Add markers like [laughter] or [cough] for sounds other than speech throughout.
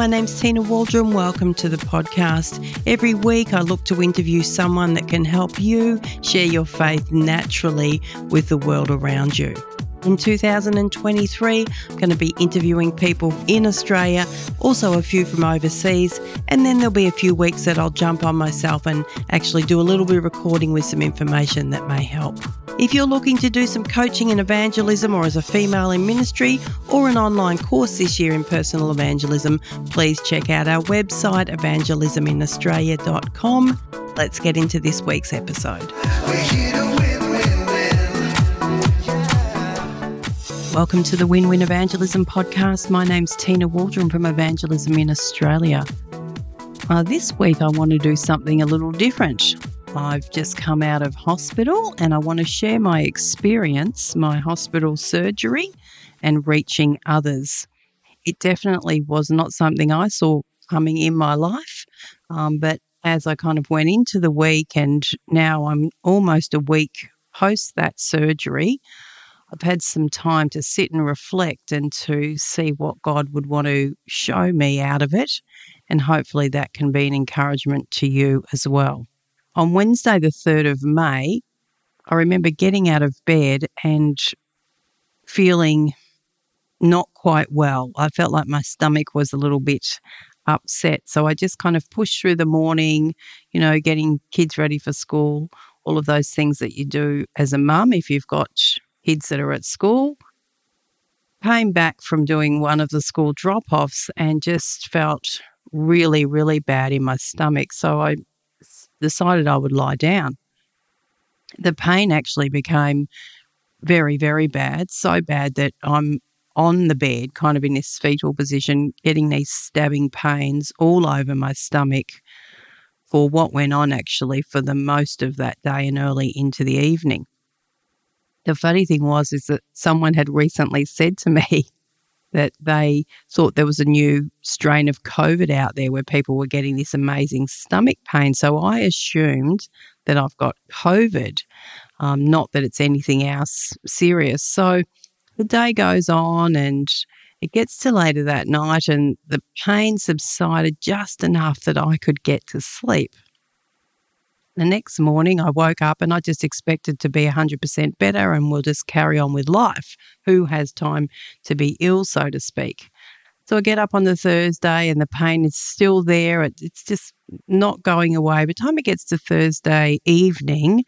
My name's Tina Waldron. Welcome to the podcast. Every week, I look to interview someone that can help you share your faith naturally with the world around you. In 2023, I'm going to be interviewing people in Australia, also a few from overseas, and then there'll be a few weeks that I'll jump on myself and actually do a little bit of recording with some information that may help. If you're looking to do some coaching in evangelism or as a female in ministry or an online course this year in personal evangelism, please check out our website evangelisminaustralia.com. Let's get into this week's episode. Welcome to the Win Win Evangelism podcast. My name's Tina Waldron from Evangelism in Australia. Uh, this week, I want to do something a little different. I've just come out of hospital and I want to share my experience, my hospital surgery, and reaching others. It definitely was not something I saw coming in my life, um, but as I kind of went into the week, and now I'm almost a week post that surgery, I've had some time to sit and reflect and to see what God would want to show me out of it. And hopefully that can be an encouragement to you as well. On Wednesday, the 3rd of May, I remember getting out of bed and feeling not quite well. I felt like my stomach was a little bit upset. So I just kind of pushed through the morning, you know, getting kids ready for school, all of those things that you do as a mum if you've got kids that are at school. Came back from doing one of the school drop offs and just felt really, really bad in my stomach. So I decided I would lie down. The pain actually became very, very bad, so bad that I'm on the bed, kind of in this fetal position, getting these stabbing pains all over my stomach for what went on actually for the most of that day and early into the evening the funny thing was is that someone had recently said to [laughs] me that they thought there was a new strain of COVID out there where people were getting this amazing stomach pain. So I assumed that I've got COVID, um, not that it's anything else serious. So the day goes on and it gets to later that night, and the pain subsided just enough that I could get to sleep. The next morning, I woke up and I just expected to be 100% better and we'll just carry on with life. Who has time to be ill, so to speak? So I get up on the Thursday and the pain is still there. it's just not going away. By the time it gets to Thursday evening,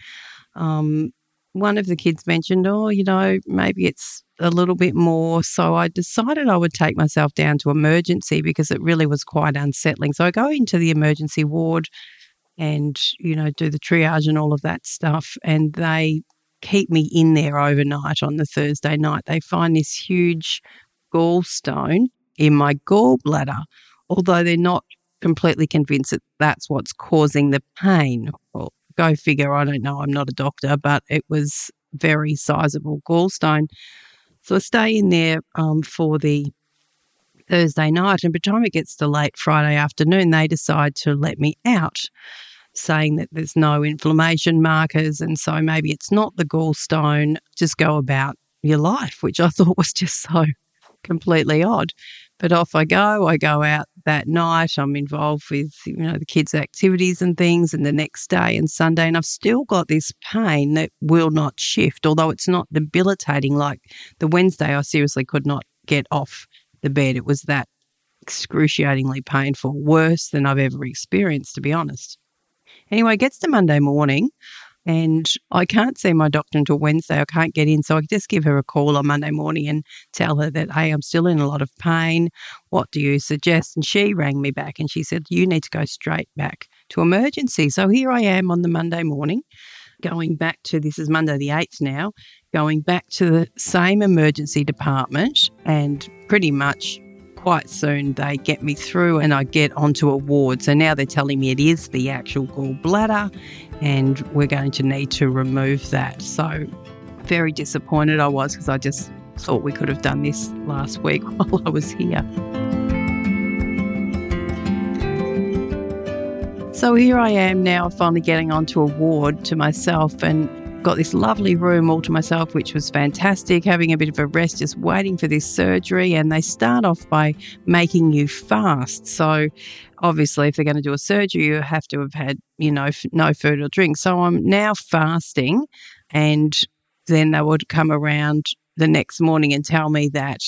um, one of the kids mentioned, oh, you know, maybe it's a little bit more. So I decided I would take myself down to emergency because it really was quite unsettling. So I go into the emergency ward and, you know, do the triage and all of that stuff. And they keep me in there overnight on the Thursday night. They find this huge gallstone in my gallbladder, although they're not completely convinced that that's what's causing the pain. Well, go figure, I don't know, I'm not a doctor, but it was very sizable gallstone. So I stay in there um, for the Thursday night. And by the time it gets to late Friday afternoon, they decide to let me out, saying that there's no inflammation markers. And so maybe it's not the gallstone, just go about your life, which I [laughs] thought was just so completely odd. But off I go. I go out that night. I'm involved with you know the kids' activities and things, and the next day and Sunday, and I've still got this pain that will not shift. Although it's not debilitating like the Wednesday, I seriously could not get off the bed. It was that excruciatingly painful, worse than I've ever experienced, to be honest. Anyway, it gets to Monday morning and I can't see my doctor until Wednesday. I can't get in. So I just give her a call on Monday morning and tell her that, hey, I'm still in a lot of pain. What do you suggest? And she rang me back and she said, you need to go straight back to emergency. So here I am on the Monday morning, going back to this is Monday the 8th now, going back to the same emergency department and pretty much quite soon they get me through and I get onto a ward. So now they're telling me it is the actual gallbladder and we're going to need to remove that. So very disappointed I was because I just thought we could have done this last week [laughs] while I was here. So here I am now, finally getting onto a ward to myself, and got this lovely room all to myself, which was fantastic, having a bit of a rest, just waiting for this surgery. And they start off by making you fast. So, obviously, if they're going to do a surgery, you have to have had, you know, no food or drink. So, I'm now fasting. And then they would come around the next morning and tell me that,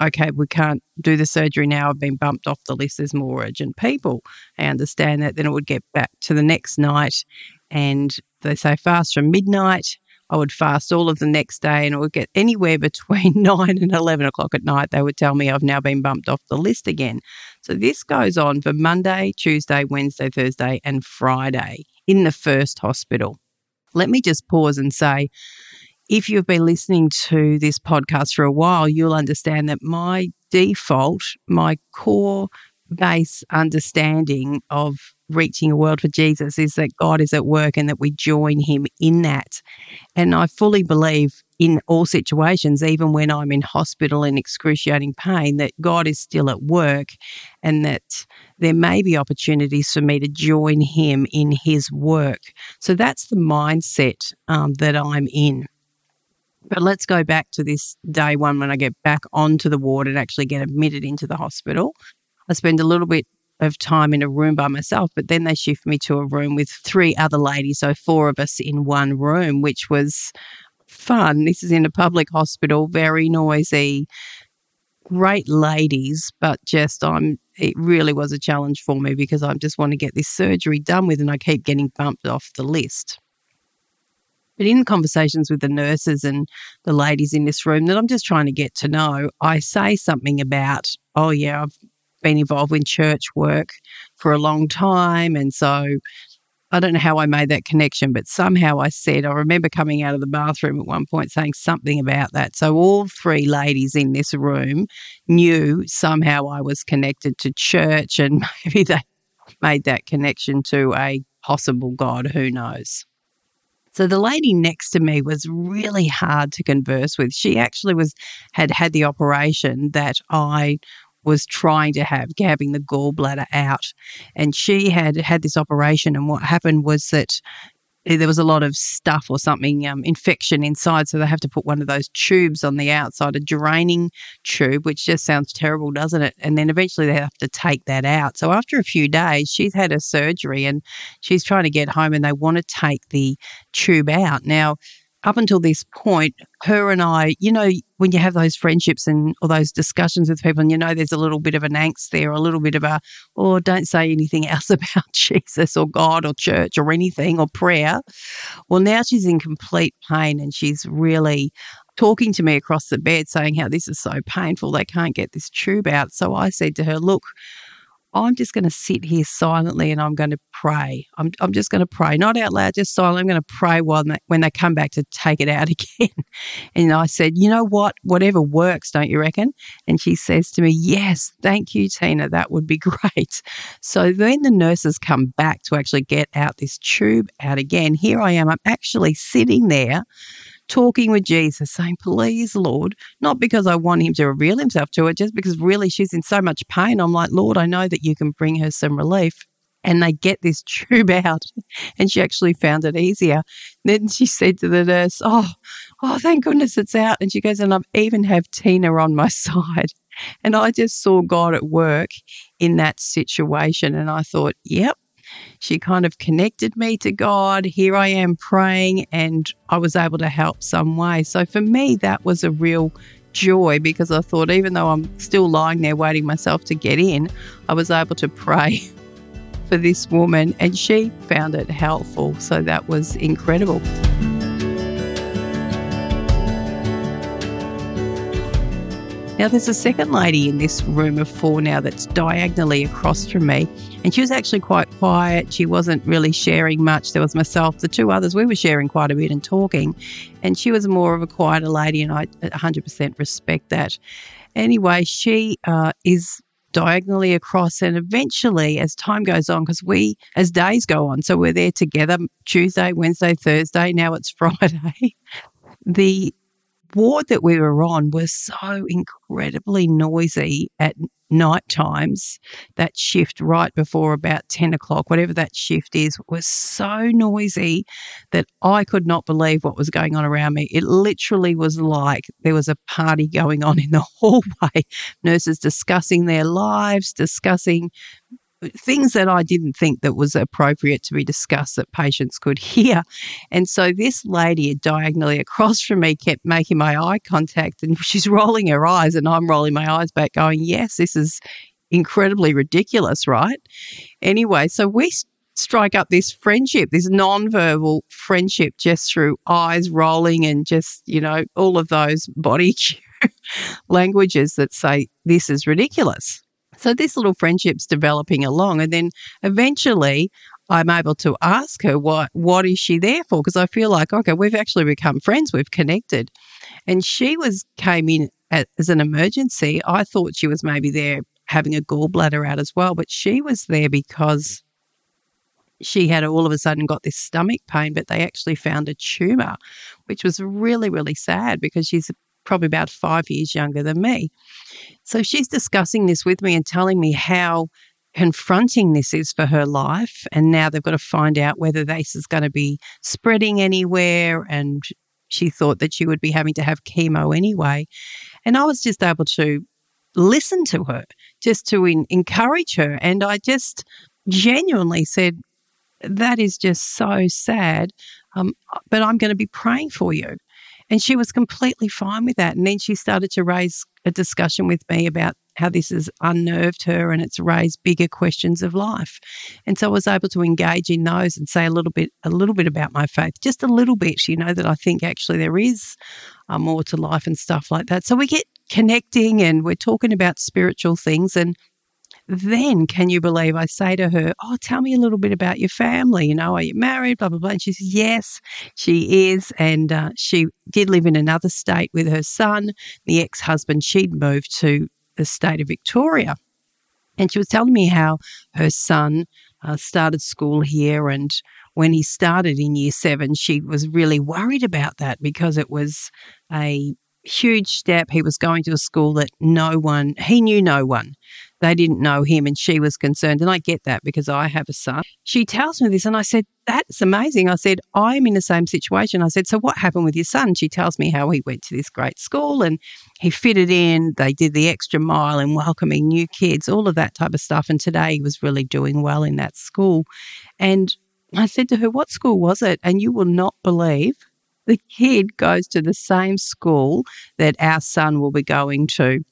okay, we can't do the surgery now. I've been bumped off the list. There's more urgent people. I understand that. Then it would get back to the next night and they say fast from midnight. I would fast all of the next day and it would get anywhere [laughs] between 9 and 11 o'clock at night. They would tell me I've now been bumped off the list again. So this goes on for Monday, Tuesday, Wednesday, Thursday, and Friday in the first hospital. Let me just pause and say, if you've been listening to this podcast for a while, you'll understand that my default, my core base understanding of reaching a world for Jesus is that God is at work and that we join Him in that. And I fully believe in all situations, even when I'm in hospital in excruciating pain, that God is still at work and that there may be opportunities for me to join Him in His work. So that's the mindset um, that I'm in. But let's go back to this day one when I get back onto the ward and actually get admitted into the hospital. I spend a little bit of time in a room by myself, but then they shift me to a room with three other ladies, so four of us in one room, which was fun. This is in a public hospital, very noisy, great ladies, but just I'm it really was a challenge for me because I just want to get this surgery done with and I keep getting bumped off the list. But in conversations with the nurses and the ladies in this room that I'm just trying to get to know, I say something about, oh, yeah, I've been involved in church work for a long time. And so I don't know how I made that connection, but somehow I said, I remember coming out of the bathroom at one point saying something about that. So all three ladies in this room knew somehow I was connected to church and [laughs] maybe they made that connection to a possible God, who knows. So the lady next to me was really hard to converse with. She actually was had had the operation that I was trying to have having the gallbladder out and she had had this operation and what happened was that there was a lot of stuff or something, um, infection inside. So they have to put one of those tubes on the outside, a draining tube, which just sounds terrible, doesn't it? And then eventually they have to take that out. So after a few days, she's had a surgery and she's trying to get home and they want to take the tube out. Now, up until this point, her and I, you know, when you have those friendships and or those discussions with people, and you know there's a little bit of an angst there, a little bit of a, oh, don't say anything [laughs] else about [laughs] Jesus or God or church or anything or prayer. Well, now she's in complete pain and she's really talking to me across the bed saying how this is so painful. They can't get this tube out. So I said to her, look, I'm just going to sit here silently and I'm going to pray. I'm, I'm just going to pray, not out loud, just silently. I'm going to pray while they, when they come back to take it out [laughs] again. and I said, you know what? Whatever works, don't you reckon? And she says to me, yes, thank you, Tina. That would be [laughs] great. So then the nurses come back to actually get out this tube out again. Here I am. I'm actually sitting there talking with Jesus, saying, Please, Lord, not because I want him to reveal himself to her, just because really she's in so much pain. I'm like, Lord, I know that you can bring her some relief. And they get this [laughs] tube out, and she actually found it easier. Then she said to the nurse, Oh, oh, thank goodness it's out. And she goes, And I even have Tina on my [laughs] side. And I just saw God at work in that situation. And I thought, Yep, she kind of connected me to God. Here I am praying, and I was able to help some way. So for me, that was a real joy because I thought, even though I'm still lying there waiting myself to get in, I was able to pray [laughs] for this woman, and she found it helpful. So that was incredible. Now, there's a second lady in this room of four now that's diagonally across from me, and she was actually quite quiet. She wasn't really sharing much. There was myself, the two others, we were sharing quite a bit and talking, and she was more of a quieter lady, and I 100% respect that. Anyway, she uh, is diagonally across and eventually as time goes on because we as days go on so we're there together tuesday wednesday thursday now it's [laughs] friday the ward that we were on was so incredibly noisy at night times, that shift right before about 10 o'clock, whatever that shift is, was so noisy that I could not believe what was going on around me. It literally was like there was a party going on in the [laughs] hallway. Nurses discussing their lives, discussing things that I didn't think that was appropriate to be discussed that patients could hear. And so this lady diagonally across from me kept making my eye contact and she's rolling her eyes and I'm rolling my eyes back going, yes, this is incredibly ridiculous, right? Anyway, so we strike up this friendship, this non-verbal friendship just through eyes rolling and just, you know, all of those body [laughs] languages that say this is ridiculous. So this little friendship's developing along. And then eventually I'm able to ask her what what is she there for? Because I feel like, okay, we've actually become friends, we've connected. And she was came in as an emergency. I thought she was maybe there having a gallbladder out as well, but she was there because she had all of a sudden got this stomach pain, but they actually found a tumor, which was really, really sad because she's probably about five years younger than me. So she's discussing this with me and telling me how confronting this is for her life. And now they've got to find out whether this is going to be spreading anywhere. And she thought that she would be having to have chemo anyway. And I was just able to listen to her, just to in, encourage her. And I just genuinely said, That is just so sad. Um, but I'm going to be praying for you. And she was completely fine with that. And then she started to raise a discussion with me about how this has unnerved her and it's raised bigger questions of life. And so I was able to engage in those and say a little bit a little bit about my faith, just a little bit, you know, that I think actually there is uh, more to life and stuff like that. So we get connecting and we're talking about spiritual things and then can you believe I say to her, Oh, tell me a little bit about your family. You know, are you married? Blah, blah, blah. And she says, Yes, she is. And uh, she did live in another state with her son. The ex husband, she'd moved to the state of Victoria. And she was telling me how her son uh, started school here. And when he started in year seven, she was really worried about that because it was a huge step. He was going to a school that no one, he knew no one. They didn't know him and she was concerned. And I get that because I have a son. She tells me this and I said, That's amazing. I said, I'm in the same situation. I said, So what happened with your son? She tells me how he went to this great school and he fitted in. They did the extra mile in welcoming new kids, all of that type of stuff. And today he was really doing well in that school. And I said to her, What school was it? And you will not believe the kid goes to the same school that our son will be going to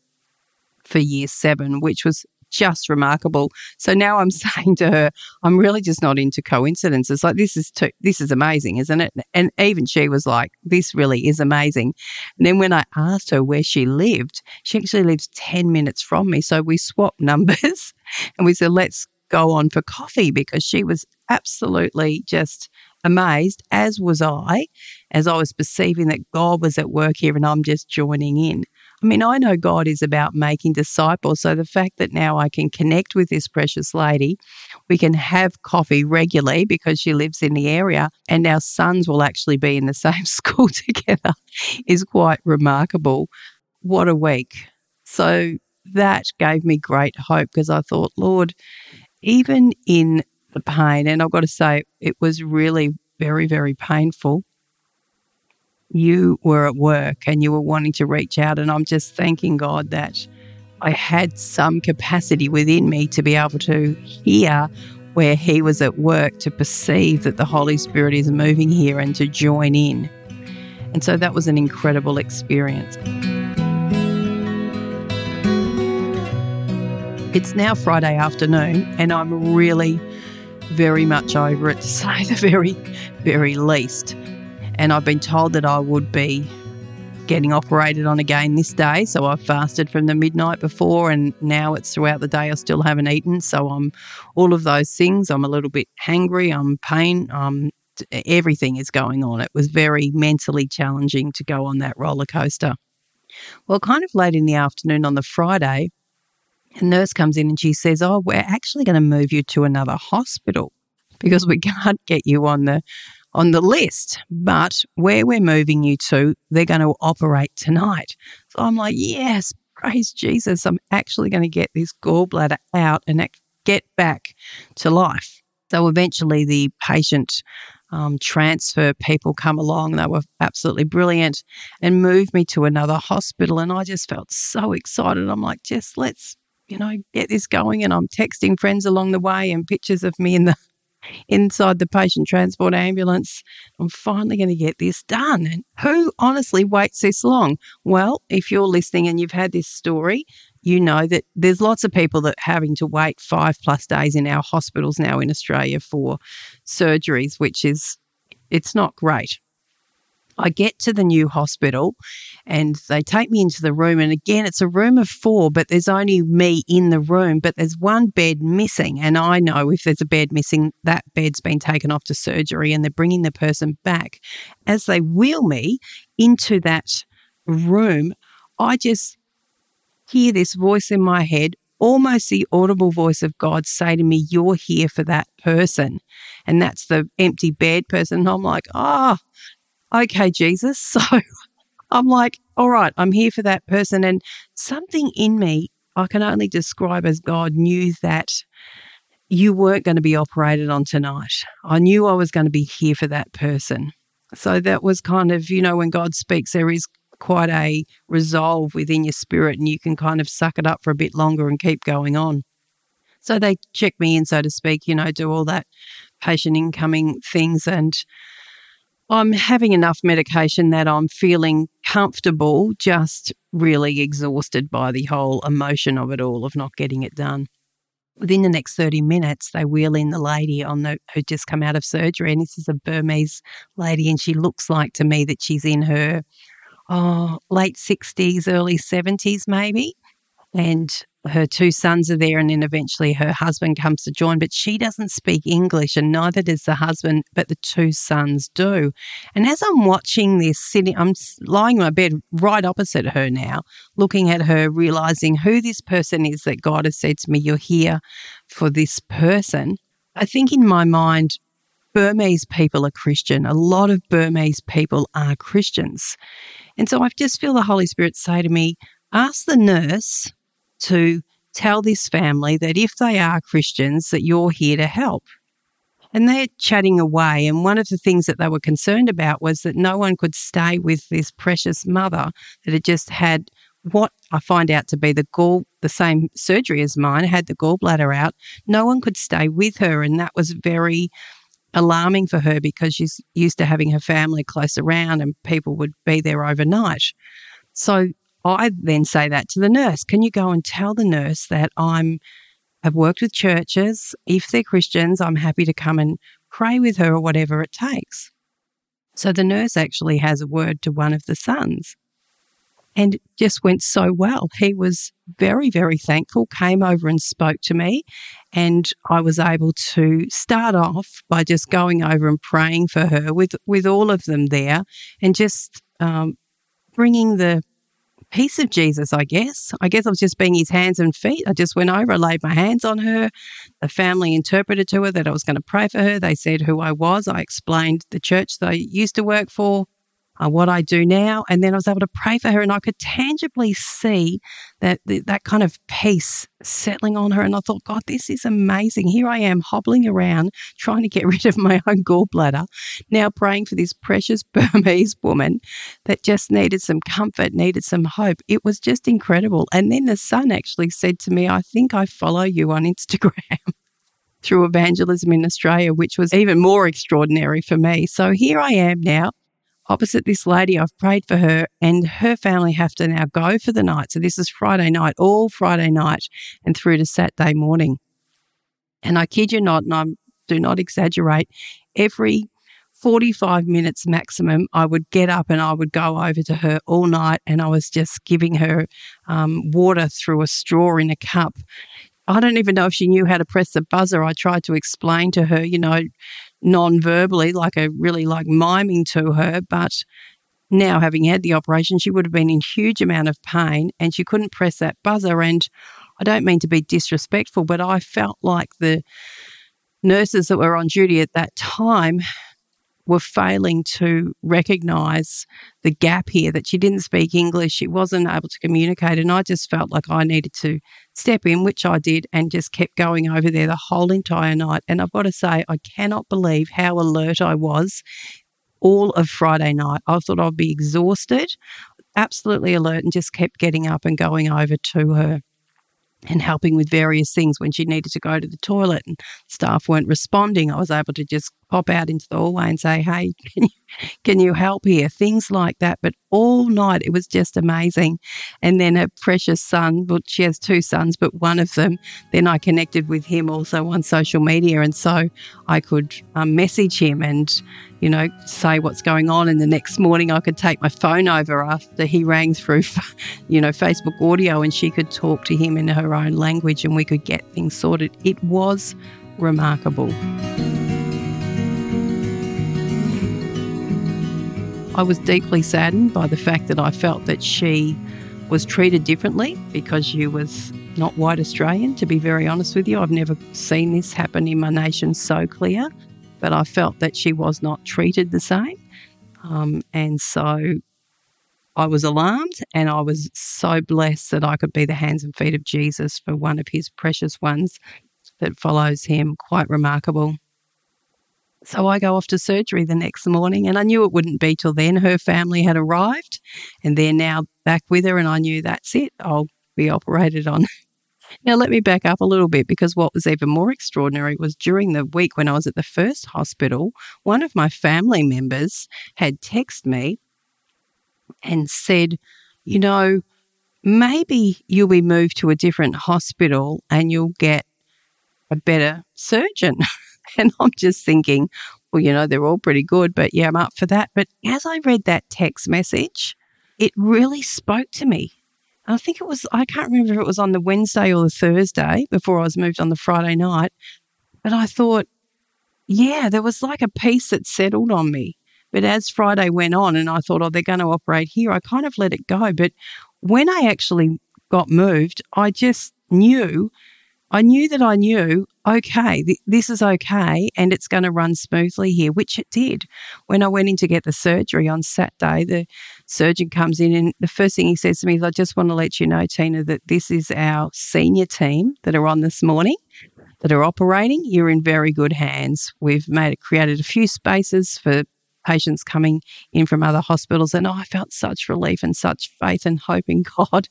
for year seven, which was just remarkable. So now I'm [laughs] saying to her, I'm really just not into coincidences. Like this is too, this is amazing, isn't it? And even she was like, this really is amazing. And then when I asked her where she lived, she actually lives 10 minutes from me. So we swapped [laughs] numbers and we said, let's go on for coffee because she was absolutely just amazed, as was I, as I was perceiving that God was at work here and I'm just joining in. I mean, I know God is about making disciples. So the fact that now I can connect with this precious lady, we can have coffee regularly because she lives in the area, and our sons will actually be in the [laughs] same school together is quite remarkable. What a week. So that gave me great hope because I thought, Lord, even in the pain, and I've got to say, it was really very, very painful you were at work and you were wanting to reach out. And I'm just thanking God that I had some capacity within me to be able to hear where He was at work, to perceive that the Holy Spirit is moving here and to join in. And so that was an incredible experience. It's now Friday afternoon, and I'm really very much over it to say the very, very least. And I've been told that I would be getting operated on again this day. So I've fasted from the midnight before, and now it's throughout the day. I still haven't eaten. So I'm all of those things. I'm a little bit hangry. I'm pain. Um, everything is going on. It was very mentally challenging to go on that roller coaster. Well, kind of late in the afternoon on the Friday, a nurse comes in and she says, Oh, we're actually going to move you to another hospital because we [laughs] can't get you on the on the list, but where we're moving you to, they're going to operate tonight. So I'm like, yes, praise Jesus, I'm actually going to get this gallbladder out and get back to life. So eventually the patient um, transfer people come along. They were absolutely brilliant and moved me to another hospital. And I just felt so excited. I'm like, just let's, you know, get this going. And I'm texting friends along the way and pictures of me in the inside the patient transport ambulance. I'm finally going to get this done. And who honestly waits this long? Well, if you're listening and you've had this story, you know that there's lots of people that having to wait five plus days in our hospitals now in Australia for surgeries, which is it's not great. I get to the new hospital and they take me into the room. And again, it's a room of four, but there's only me in the room, but there's one bed missing. And I know if there's a bed missing, that bed's been taken off to surgery and they're bringing the person back. As they wheel me into that room, I just hear this voice in my head, almost the audible voice of God say to me, You're here for that person. And that's the empty bed person. And I'm like, Oh, okay, Jesus. [laughs] So I'm like, All right, I'm here for that person. And something in me, I can only describe as God knew that you weren't going to be operated on tonight. I knew I was going to be here for that person. So that was kind of, you know, when God speaks, there is quite a resolve within your spirit and you can kind of suck it up for a bit longer and keep going on. So they check me in, so to speak, you know, do all that patient incoming things. And I'm having enough medication that I'm feeling comfortable, just really exhausted by the whole emotion of it all, of not getting it done. Within the next 30 minutes, they wheel in the lady on the who just come out of surgery. And this is a Burmese lady, and she looks like to me that she's in her oh, late 60s, early 70s, maybe. And her two sons are there, and then eventually her husband comes to join. But she doesn't speak English, and neither does the husband, but the two sons do. And as I'm watching this, sitting, I'm lying in my bed right opposite her now, looking at her, realizing who this person is that God has said to me, You're here for this person. I think in my mind, Burmese people are Christian. A lot of Burmese people are Christians. And so I just feel the Holy Spirit say to me, ask the nurse to tell this family that if they are Christians, that you're here to help. And they're chatting away. And one of the things that they were concerned about was that no one could stay with this precious mother that had just had what I find out to be the gall, the same surgery as mine, had the gallbladder out. No one could stay with her. And that was very alarming for her because she's used to having her family close around and people would be there overnight. So I then say that to the nurse. Can you go and tell the nurse that I'm have worked with churches. If they're Christians, I'm happy to come and pray with her or whatever it takes. So the nurse actually has a word to one of the sons and it just went so well. He was very, very thankful, came over and spoke to me, and I was able to start off by just going over and praying for her with, with all of them there and just um, bringing the peace of Jesus, I guess. I guess I was just being his hands and feet. I just went over, laid my hands on her. The family interpreted to her that I was going to pray for her. They said who I was. I explained the church that I used to work for uh, what I do now. And then I was able to pray for her and I could tangibly see that, that kind of peace settling on her. And I thought, God, this is amazing. Here I am hobbling around trying to get [laughs] rid of my own gallbladder, now praying for this precious [laughs] Burmese woman that just needed some comfort, needed some hope. It was just incredible. And then the son actually said to me, I think I follow you on [laughs] Instagram. through evangelism in Australia, which was even more extraordinary for me. So here I am now opposite this lady. I've prayed for her, and her family have to now go for the night. So this is Friday night, all Friday night, and through to Saturday morning. And I kid you not, and I do not exaggerate, every 45 minutes maximum, I would get up and I would go over to her all night, and I was just giving her um, water through a straw in a cup. I don't even know if she knew how to press the buzzer. I tried to explain to her, you know, non-verbally, like a really like miming to her. But now, having had the operation, she would have been in huge amount of pain, and she couldn't press that buzzer. And I don't mean to be disrespectful, but I felt like the nurses that were on duty at that time were failing to recognize the gap here that she didn't speak English, she wasn't able to communicate. And I just felt like I needed to step in, which I did, and just kept going over there the whole entire night. And I've got to say, I cannot believe how alert I was all of Friday night. I thought I'd be exhausted, absolutely alert, and just kept getting up and going over to her and helping with various things when she needed to go to the toilet and staff weren't responding. I was able to just pop out into the hallway and say, Hey, [laughs] can you, can you help here? Things like that. But all night it was just amazing. And then her precious son, well, she has two sons, but one of them, then I connected with him also on social media. And so I could um, message him and, you know, say what's going on. And the next morning I could take my phone over after he rang through, [laughs] you know, Facebook audio and she could talk to him in her own language and we could get things sorted. It was remarkable. I was deeply saddened by the fact that I felt that she was treated differently because she was not white Australian, to be very honest with you. I've never seen this happen in my nation so clear, but I felt that she was not treated the same. Um, and so I was alarmed and I was so blessed that I could be the hands and feet of Jesus for one of his precious ones that follows him. Quite remarkable. So I go off to surgery the next morning, and I knew it wouldn't be till then. Her family had arrived, and they're now back with her, and I knew that's it. I'll be operated on. Now, let me back up a little bit because what was even more extraordinary was during the week when I was at the first hospital, one of my family members had texted me and said, You know, maybe you'll be moved to a different hospital and you'll get a better surgeon. [laughs] And I'm just thinking, well, you know, they're all pretty good, but yeah, I'm up for that. But as I read that text message, it really spoke to me. I think it was, I can't remember if it was on the Wednesday or the Thursday before I was moved on the Friday night. But I thought, yeah, there was like a piece that settled on me. But as Friday went on and I thought, oh, they're going to operate here, I kind of let it go. But when I actually got moved, I just knew I knew that I knew, okay, th- this is okay and it's going to run smoothly here, which it did. When I went in to get the surgery on Saturday, the surgeon comes in and the first thing he says to me is, I just want to let you know, Tina, that this is our senior team that are on this morning that are operating. You're in very good hands. We've made created a few spaces for patients coming in from other hospitals. And I felt such relief and such faith and hope in [laughs] God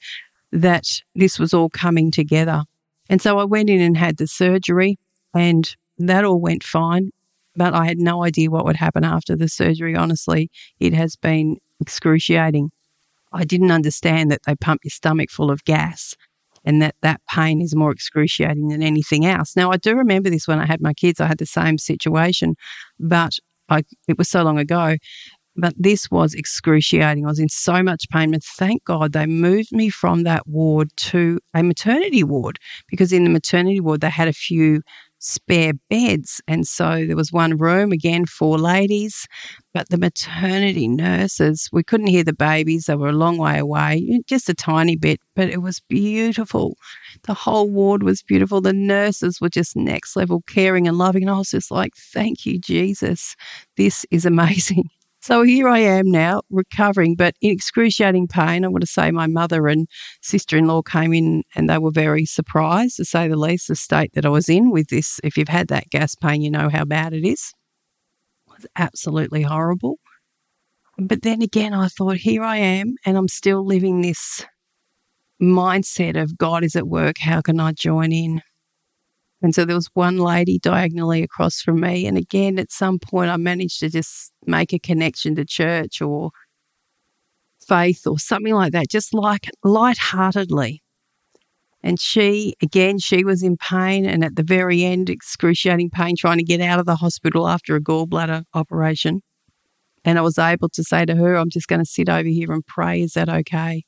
that this was all coming together. And so I went in and had the surgery, and that all went fine. But I had no idea what would happen after the surgery. Honestly, it has been excruciating. I didn't understand that they pump your stomach full of gas and that that pain is more excruciating than anything else. Now, I do remember this when I had my kids. I had the same situation, but I, it was so long ago. But this was excruciating. I was in so much pain. But thank God they moved me from that ward to a maternity ward because in the maternity ward they had a few spare beds. And so there was one room, again, four ladies, but the maternity nurses, we couldn't hear the babies. They were a long way away, just a tiny bit, but it was beautiful. The whole ward was beautiful. The nurses were just next level caring and loving. And I was just like, thank you, Jesus. This is amazing. So here I am now, recovering, but in excruciating pain. I want to say my mother and sister in law came in and they were very surprised, to say the least, the state that I was in with this. If you've had that gas pain, you know how bad it is. It was absolutely horrible. But then again, I thought, here I am, and I'm still living this mindset of God is at work. How can I join in? And so there was one lady diagonally across from me. And again, at some point, I managed to just make a connection to church or faith or something like that, just like lightheartedly. And she, again, she was in pain and at the very end, excruciating pain, trying to get out of the hospital after a gallbladder operation. And I was able to say to her, I'm just going to sit over here and pray. Is that okay?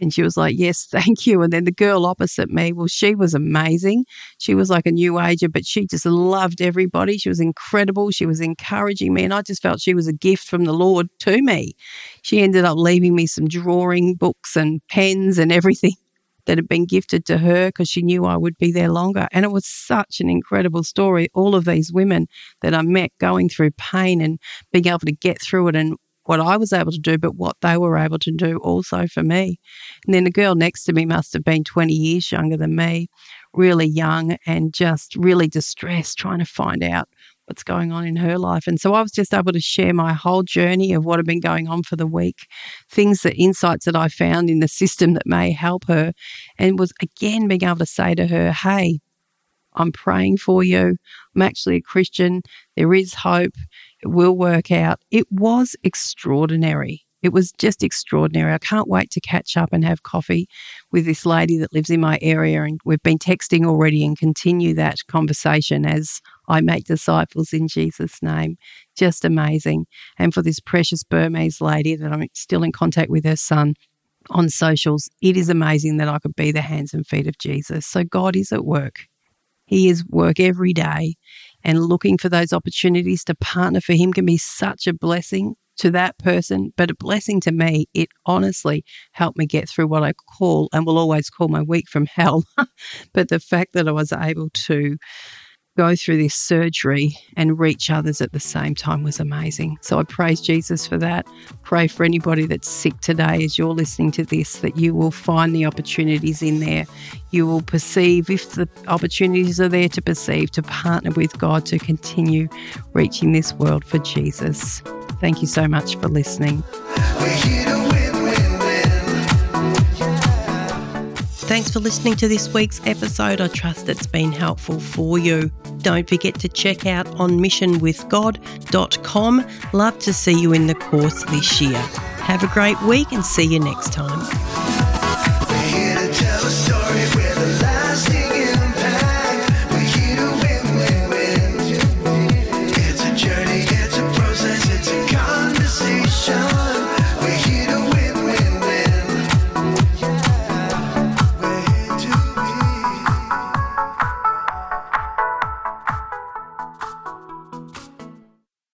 And she was like, Yes, [laughs] thank you. And then the girl opposite me, well, she was amazing. She was like a new ager, but she just loved everybody. She was incredible. She was encouraging me. And I just felt she was a gift from the Lord to me. She ended up leaving me some drawing books and pens and everything. [laughs] that had been gifted to her because she knew I would be there longer. And it was such an incredible story. All of these women that I met going through pain and being able to get through it and what I was able to do, but what they were able to do also for me. And then the girl next to me must have been 20 years younger than me, really young and just really distressed, trying to find out what's going on in her life. And so I was just able to share my whole journey of what had been going on for the week, things that insights that I found in the system that may help her. And was again being able to say to her, hey, I'm praying for you. I'm actually a Christian. There is hope. Will work out. It was extraordinary. It was just extraordinary. I can't wait to catch up and have coffee with this lady that lives in my area. And we've been texting already and continue that conversation as I make disciples in Jesus' name. Just amazing. And for this precious Burmese lady that I'm still in contact with her son on socials, it is amazing that I could be the hands and feet of Jesus. So God is at work. He is work every day and looking for those opportunities to partner for him can be such a blessing to that person, but a blessing to me. It honestly helped me get through what I call and will always call my week from hell. [laughs] but the fact that I was able to go through this surgery and reach others at the same time was amazing. So I praise Jesus for that. Pray for anybody that's sick today as you're listening to this that you will find the opportunities in there. You will perceive, if the opportunities are there to perceive, to partner with God to continue reaching this world for Jesus. Thank you so much for listening. Thanks for listening to this week's episode. I trust it's been helpful for you. Don't forget to check out onmissionwithgod.com. Love to see you in the course this year. Have a great week and see you next time.